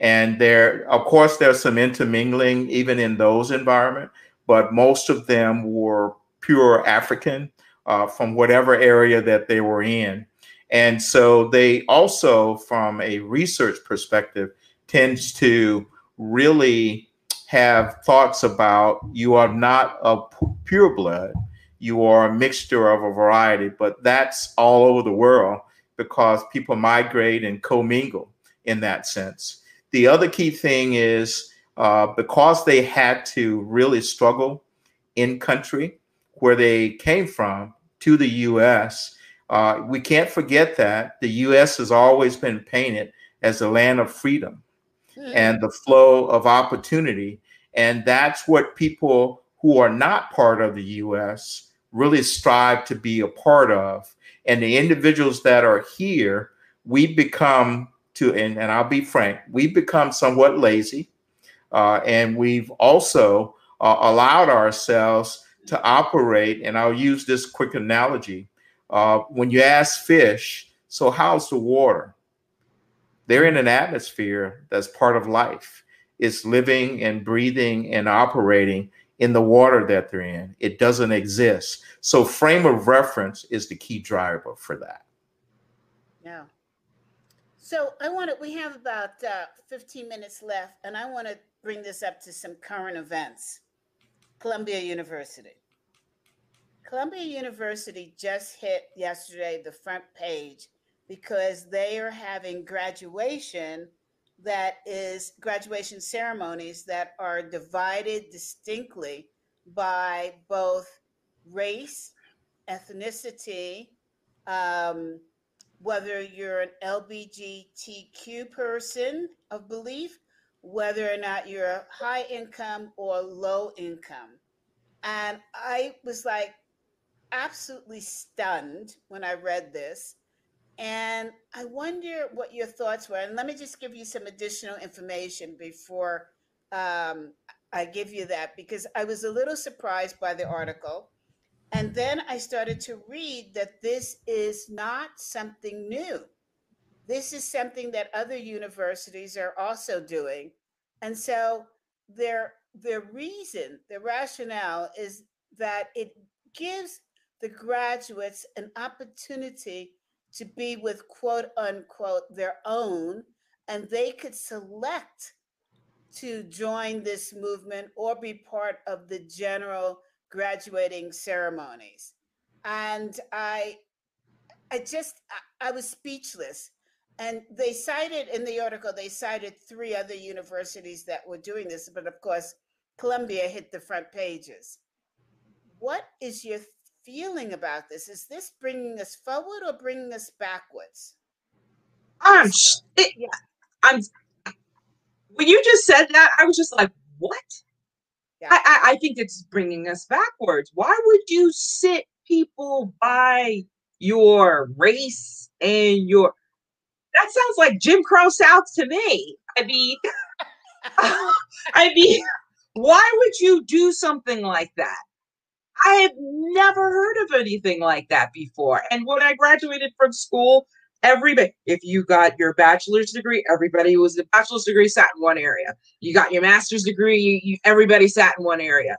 and there, of course, there's some intermingling even in those environments, but most of them were pure African uh, from whatever area that they were in. And so they also, from a research perspective, tends to really have thoughts about you are not a pure blood, you are a mixture of a variety, but that's all over the world because people migrate and commingle in that sense. The other key thing is uh, because they had to really struggle in country where they came from to the U.S. Uh, we can't forget that the U.S. has always been painted as the land of freedom mm-hmm. and the flow of opportunity, and that's what people who are not part of the U.S. really strive to be a part of. And the individuals that are here, we become to, and, and I'll be frank, we've become somewhat lazy. Uh, and we've also uh, allowed ourselves to operate. And I'll use this quick analogy. Uh, when you ask fish, so how's the water? They're in an atmosphere that's part of life. It's living and breathing and operating in the water that they're in. It doesn't exist. So frame of reference is the key driver for that. Yeah. So I want to, we have about uh, 15 minutes left, and I want to bring this up to some current events. Columbia University. Columbia University just hit yesterday the front page because they are having graduation that is graduation ceremonies that are divided distinctly by both race, ethnicity, um, whether you're an LBGTQ person of belief, whether or not you're a high income or low income. And I was like absolutely stunned when I read this. And I wonder what your thoughts were. And let me just give you some additional information before um, I give you that, because I was a little surprised by the article. And then I started to read that this is not something new. This is something that other universities are also doing. And so their their reason, the rationale is that it gives the graduates an opportunity to be with quote unquote their own, and they could select to join this movement or be part of the general graduating ceremonies. And I I just I, I was speechless. And they cited in the article, they cited three other universities that were doing this, but of course, Columbia hit the front pages. What is your feeling about this? Is this bringing us forward or bringing us backwards? I'm, it, yeah. I'm. When you just said that, I was just like, "What?" I, I, I think it's bringing us backwards. Why would you sit people by your race and your? That sounds like Jim Crow South to me. I mean, I mean, why would you do something like that? I have never heard of anything like that before. And when I graduated from school, everybody, if you got your bachelor's degree, everybody who was a bachelor's degree sat in one area. You got your master's degree, you, you, everybody sat in one area.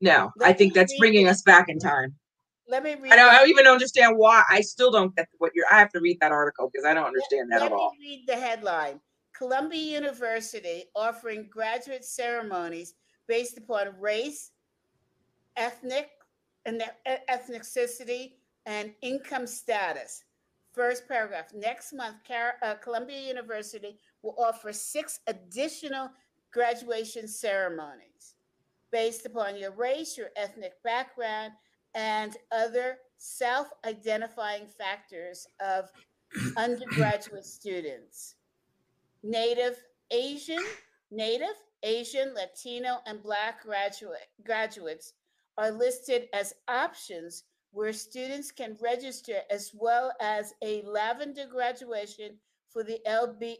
No, Let I think that's bringing us back in time. Let me read. I don't, I don't even understand why. I still don't get what you're. I have to read that article because I don't understand let, that let at all. Read the headline: Columbia University offering graduate ceremonies based upon race, ethnic and ethnicity and income status. First paragraph. Next month, uh, Columbia University will offer six additional graduation ceremonies based upon your race, your ethnic background, and other self identifying factors of undergraduate students. Native Asian, Native, Asian, Latino, and Black graduate, graduates are listed as options where students can register as well as a lavender graduation for the LB,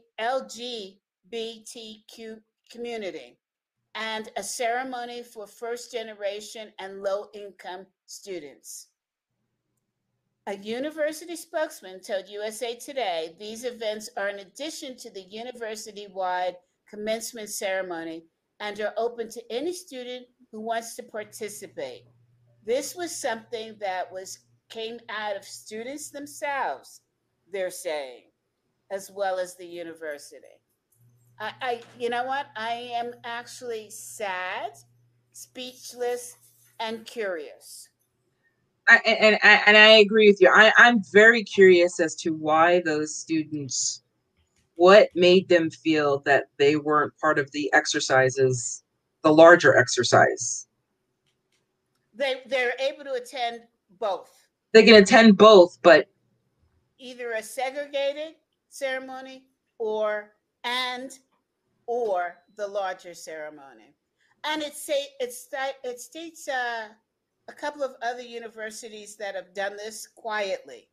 LGBTQ community and a ceremony for first generation and low income students. A university spokesman told USA Today these events are in addition to the university wide commencement ceremony and are open to any student who wants to participate. This was something that was came out of students themselves, they're saying, as well as the university. I, I you know what? I am actually sad, speechless, and curious. I, and, and, and I agree with you. I, I'm very curious as to why those students, what made them feel that they weren't part of the exercises the larger exercise? They they're able to attend both. They can attend both, but either a segregated ceremony or and or the larger ceremony. And it say it's it states uh, a couple of other universities that have done this quietly.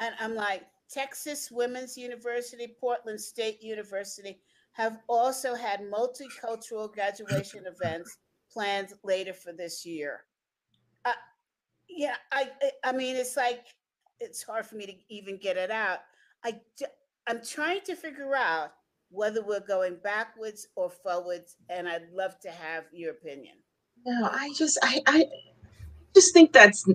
And I'm like Texas Women's University, Portland State University, have also had multicultural graduation events planned later for this year. Uh, yeah, I, I mean, it's like it's hard for me to even get it out. I, I'm trying to figure out whether we're going backwards or forwards, and I'd love to have your opinion. No, I just, I, I just think that's.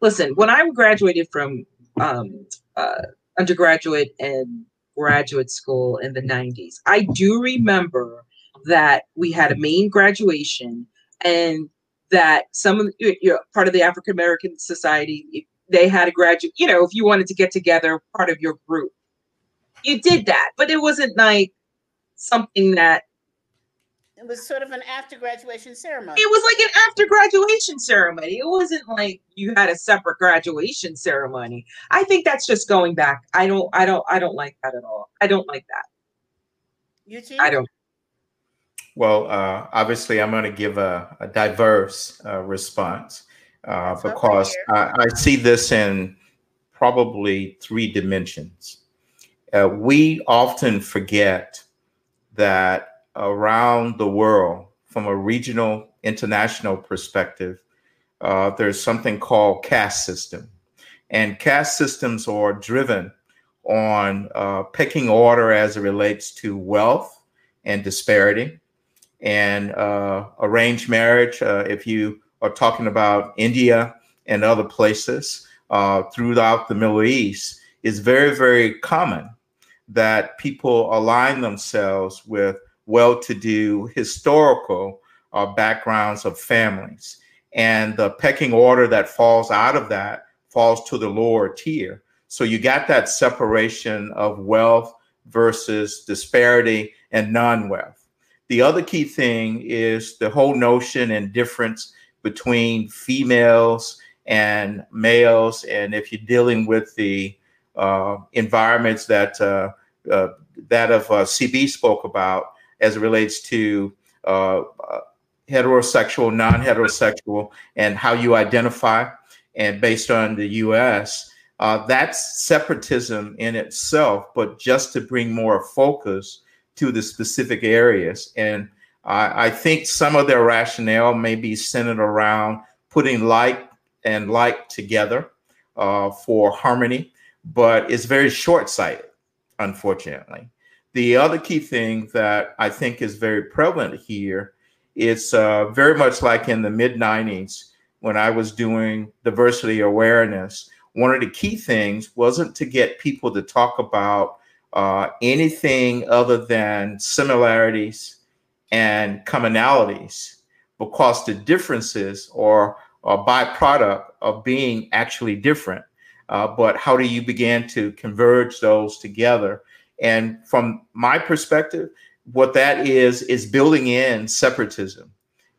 Listen, when I graduated from um, uh, undergraduate and graduate school in the 90s, I do remember that we had a main graduation and that some of you know, part of the African American Society they had a graduate. You know, if you wanted to get together, part of your group, you did that, but it wasn't like something that. It was sort of an after graduation ceremony. It was like an after graduation ceremony. It wasn't like you had a separate graduation ceremony. I think that's just going back. I don't. I don't. I don't like that at all. I don't like that. You too. I don't. Well, uh, obviously, I'm going to give a, a diverse uh, response uh, because I, I, see this in probably three dimensions. Uh, we often forget that around the world, from a regional, international perspective, uh, there's something called caste system. And caste systems are driven on uh, pecking order as it relates to wealth and disparity and uh, arranged marriage. Uh, if you are talking about India and other places uh, throughout the Middle East, is very, very common that people align themselves with well-to-do historical uh, backgrounds of families, and the pecking order that falls out of that falls to the lower tier. So you got that separation of wealth versus disparity and non-wealth. The other key thing is the whole notion and difference between females and males. And if you're dealing with the uh, environments that uh, uh, that of uh, CB spoke about as it relates to uh, uh, heterosexual, non-heterosexual, and how you identify, and based on the U.S., that's separatism in itself. But just to bring more focus to the specific areas. And I, I think some of their rationale may be centered around putting like and like together uh, for harmony, but it's very short sighted, unfortunately. The other key thing that I think is very prevalent here is uh, very much like in the mid 90s when I was doing diversity awareness. One of the key things wasn't to get people to talk about uh, anything other than similarities and commonalities because the differences are a byproduct of being actually different. Uh, but how do you begin to converge those together? And from my perspective, what that is is building in separatism,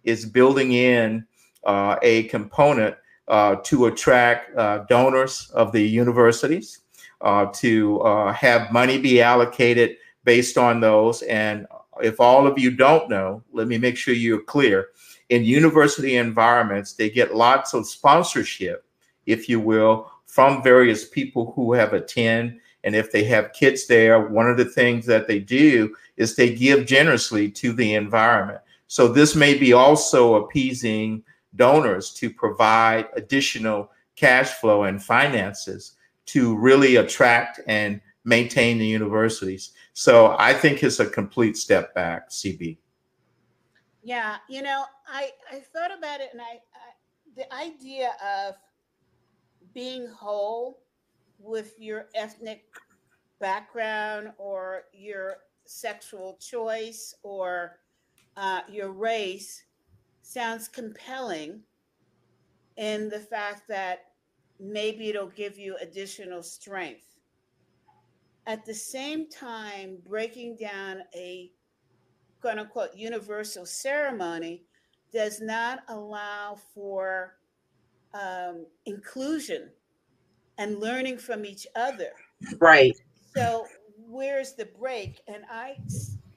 is building in uh, a component uh, to attract uh, donors of the universities, uh, to uh, have money be allocated based on those. And if all of you don't know, let me make sure you're clear. In university environments, they get lots of sponsorship, if you will, from various people who have attend. And if they have kids there, one of the things that they do is they give generously to the environment. So this may be also appeasing donors to provide additional cash flow and finances to really attract and maintain the universities. So I think it's a complete step back, CB. Yeah, you know, I I thought about it, and I, I the idea of being whole with your ethnic background or your sexual choice or uh, your race sounds compelling in the fact that maybe it'll give you additional strength. At the same time, breaking down a quote unquote universal ceremony does not allow for um, inclusion and learning from each other. Right. So where's the break? And I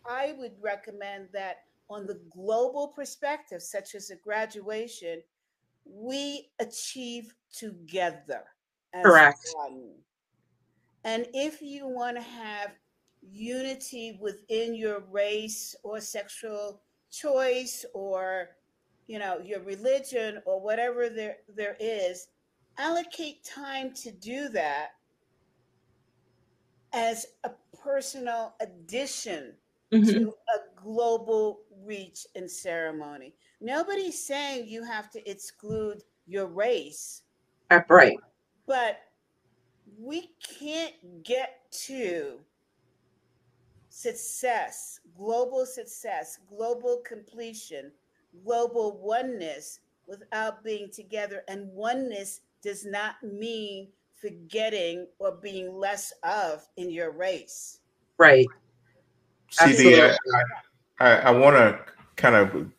I would recommend that on the global perspective, such as a graduation, we achieve together. Correct. One. And if you want to have unity within your race or sexual choice or you know, your religion or whatever there there is, allocate time to do that as a personal addition mm-hmm. to a global reach and ceremony. Nobody's saying you have to exclude your race. Uh, right. But we can't get to success, global success, global completion, global oneness without being together. And oneness does not mean forgetting or being less of in your race. Right. CB, I, I, I want to kind of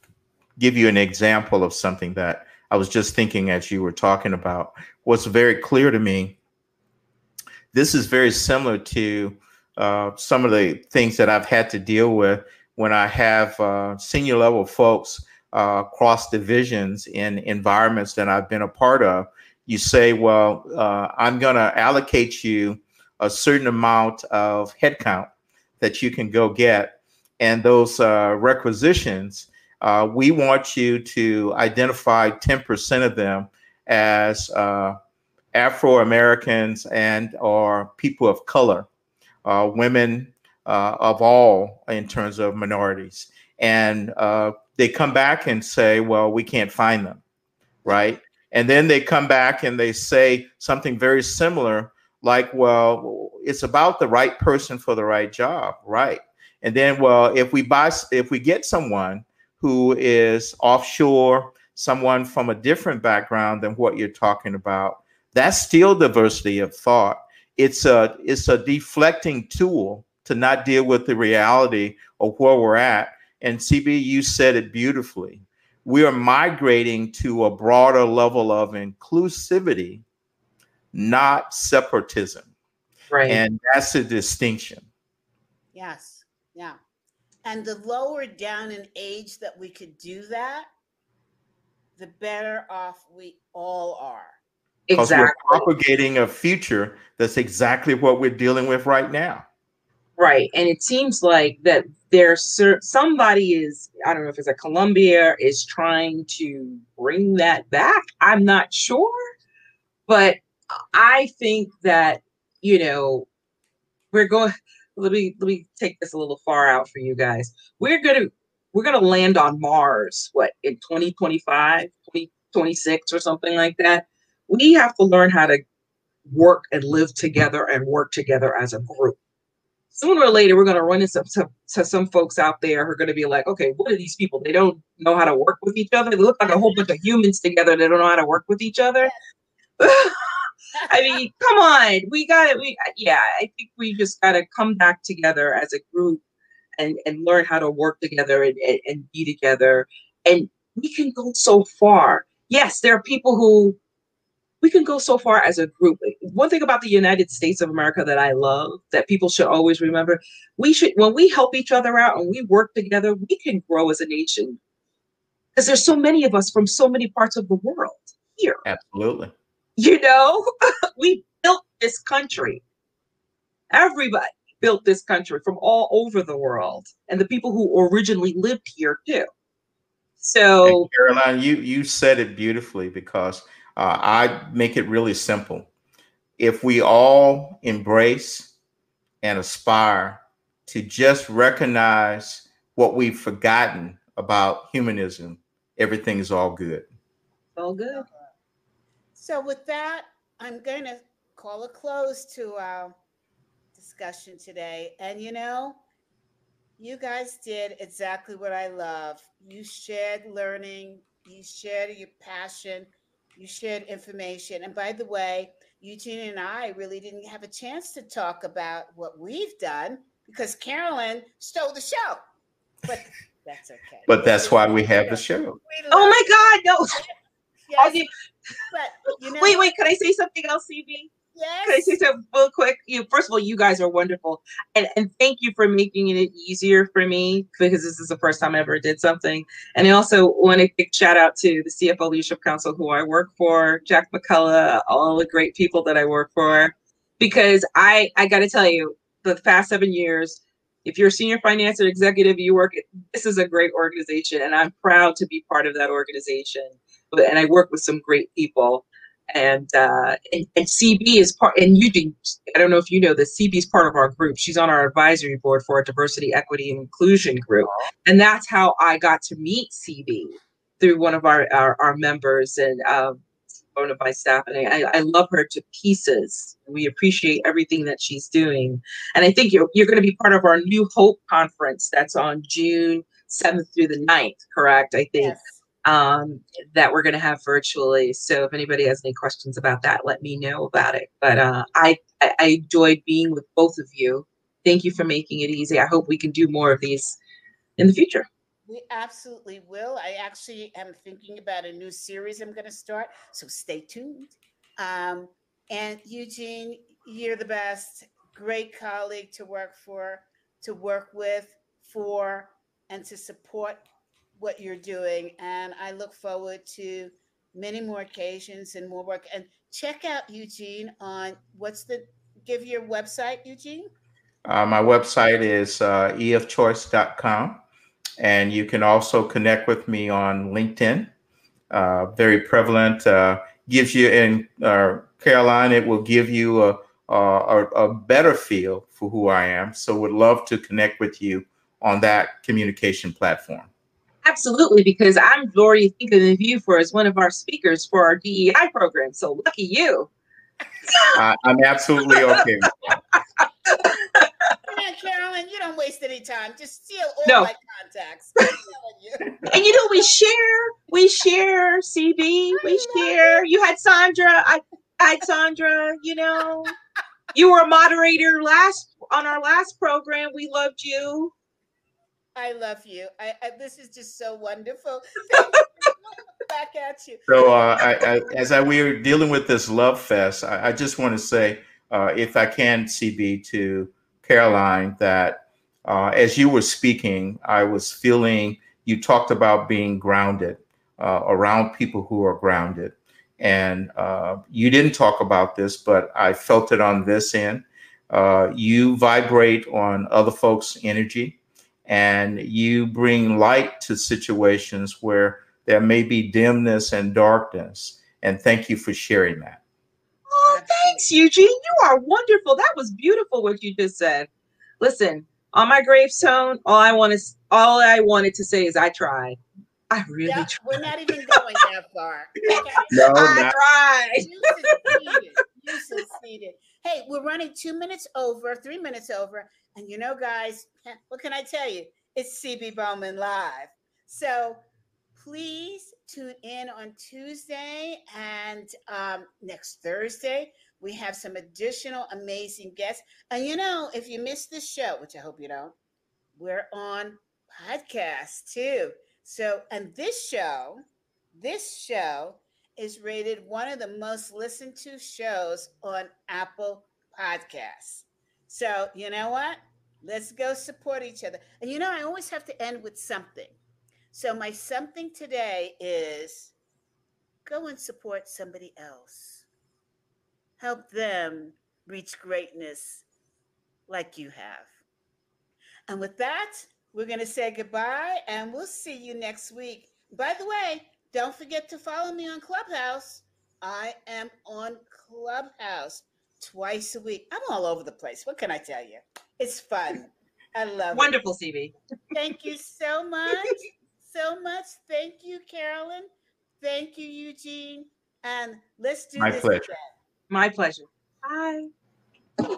give you an example of something that I was just thinking as you were talking about. What's very clear to me, this is very similar to uh, some of the things that I've had to deal with when I have uh, senior level folks uh, cross divisions in environments that I've been a part of. You say, well, uh, I'm going to allocate you a certain amount of headcount that you can go get. And those uh, requisitions, uh, we want you to identify 10% of them as Afro Americans and or people of color uh, women uh, of all in terms of minorities. And uh, they come back and say, well, we can't find them, right? And then they come back and they say something very similar, like, well, it's about the right person for the right job, right? And then, well, if we buy, if we get someone who is offshore, someone from a different background than what you're talking about, that's still diversity of thought it's a it's a deflecting tool to not deal with the reality of where we're at. And CB, you said it beautifully. We are migrating to a broader level of inclusivity, not separatism. Right. And that's a distinction. Yes. Yeah. And the lower down in age that we could do that, the better off we all are. Exactly. We're propagating a future that's exactly what we're dealing with right now. Right. And it seems like that there's somebody is, I don't know if it's a Columbia, is trying to bring that back. I'm not sure. But I think that, you know, we're going let me let me take this a little far out for you guys. We're gonna we're gonna land on Mars, what, in 2025, 2026 or something like that we have to learn how to work and live together and work together as a group. Sooner or later, we're going to run into some, to some folks out there who are going to be like, okay, what are these people? They don't know how to work with each other. They look like a whole bunch of humans together. They don't know how to work with each other. I mean, come on. We got it. We, yeah, I think we just got to come back together as a group and, and learn how to work together and, and, and be together. And we can go so far. Yes, there are people who we can go so far as a group. One thing about the United States of America that I love that people should always remember, we should when we help each other out and we work together, we can grow as a nation. Because there's so many of us from so many parts of the world here. Absolutely. You know, we built this country. Everybody built this country from all over the world, and the people who originally lived here too. So, and Caroline, you you said it beautifully because uh, I make it really simple. If we all embrace and aspire to just recognize what we've forgotten about humanism, everything is all good. All good. So, with that, I'm going to call a close to our discussion today. And you know, you guys did exactly what I love. You shared learning, you shared your passion, you shared information. And by the way, Eugene and I really didn't have a chance to talk about what we've done because Carolyn stole the show. But that's okay. But that's why we have the show. Oh my God, no. Yes. But, you know, wait, wait, can I say something else, CB? Yes. Can I say something real quick? You first of all, you guys are wonderful, and and thank you for making it easier for me because this is the first time I ever did something. And I also want to big shout out to the CFO Leadership Council who I work for, Jack McCullough, all the great people that I work for, because I I got to tell you, the past seven years, if you're a senior finance or executive, you work. This is a great organization, and I'm proud to be part of that organization. And I work with some great people. And uh, and, and CB is part. And you do. I don't know if you know this. CB is part of our group. She's on our advisory board for our diversity, equity, and inclusion group. And that's how I got to meet CB through one of our our, our members. And um, one of my staff, and I, I love her to pieces. We appreciate everything that she's doing, and I think you're you're going to be part of our New Hope conference that's on June seventh through the 9th, correct? I think. Yes. Um, that we're going to have virtually. So if anybody has any questions about that, let me know about it. But uh, I, I enjoyed being with both of you. Thank you for making it easy. I hope we can do more of these in the future. We absolutely will. I actually am thinking about a new series I'm going to start, so stay tuned. Um, and Eugene, you're the best. Great colleague to work for, to work with, for, and to support what you're doing. And I look forward to many more occasions and more work. And check out Eugene on what's the give your website, Eugene? Uh, my website is uh, efchoice.com. And you can also connect with me on LinkedIn. Uh, very prevalent. Uh, gives you in uh, Caroline, it will give you a, a, a better feel for who I am. So would love to connect with you on that communication platform. Absolutely, because I'm already thinking of you for as one of our speakers for our DEI program. So lucky you. I'm absolutely okay. Carolyn, you don't waste any time. Just steal all no. my contacts. You. and you know, we share, we share, CB, we share. It. You had Sandra, I, I had Sandra, you know. You were a moderator last on our last program. We loved you. I love you. I, I this is just so wonderful. Back at you. So, uh, I, I, as I we are dealing with this love fest, I, I just want to say, uh, if I can, CB, to Caroline, that uh, as you were speaking, I was feeling you talked about being grounded uh, around people who are grounded. And uh, you didn't talk about this, but I felt it on this end. Uh, you vibrate on other folks' energy and you bring light to situations where there may be dimness and darkness. And thank you for sharing that. Oh, thanks, Eugene. You are wonderful. That was beautiful what you just said. Listen, on my gravestone, all I want is all I wanted to say is I tried. I really yeah, tried. We're not even going that far. Okay? no, I not. tried. You succeeded. You succeeded. Hey, we're running two minutes over, three minutes over. And you know, guys, what can I tell you? It's CB Bowman Live. So please tune in on Tuesday and um, next Thursday. We have some additional amazing guests. And you know, if you missed this show, which I hope you don't, we're on podcast too. So, and this show, this show is rated one of the most listened to shows on Apple Podcasts. So, you know what? Let's go support each other. And you know, I always have to end with something. So, my something today is go and support somebody else. Help them reach greatness like you have. And with that, we're going to say goodbye and we'll see you next week. By the way, don't forget to follow me on Clubhouse. I am on Clubhouse twice a week. I'm all over the place. What can I tell you? It's fun. I love it. Wonderful, it. CB. Thank you so much so much. Thank you, Carolyn. Thank you, Eugene. And let's do My this pleasure. again. My pleasure. Bye.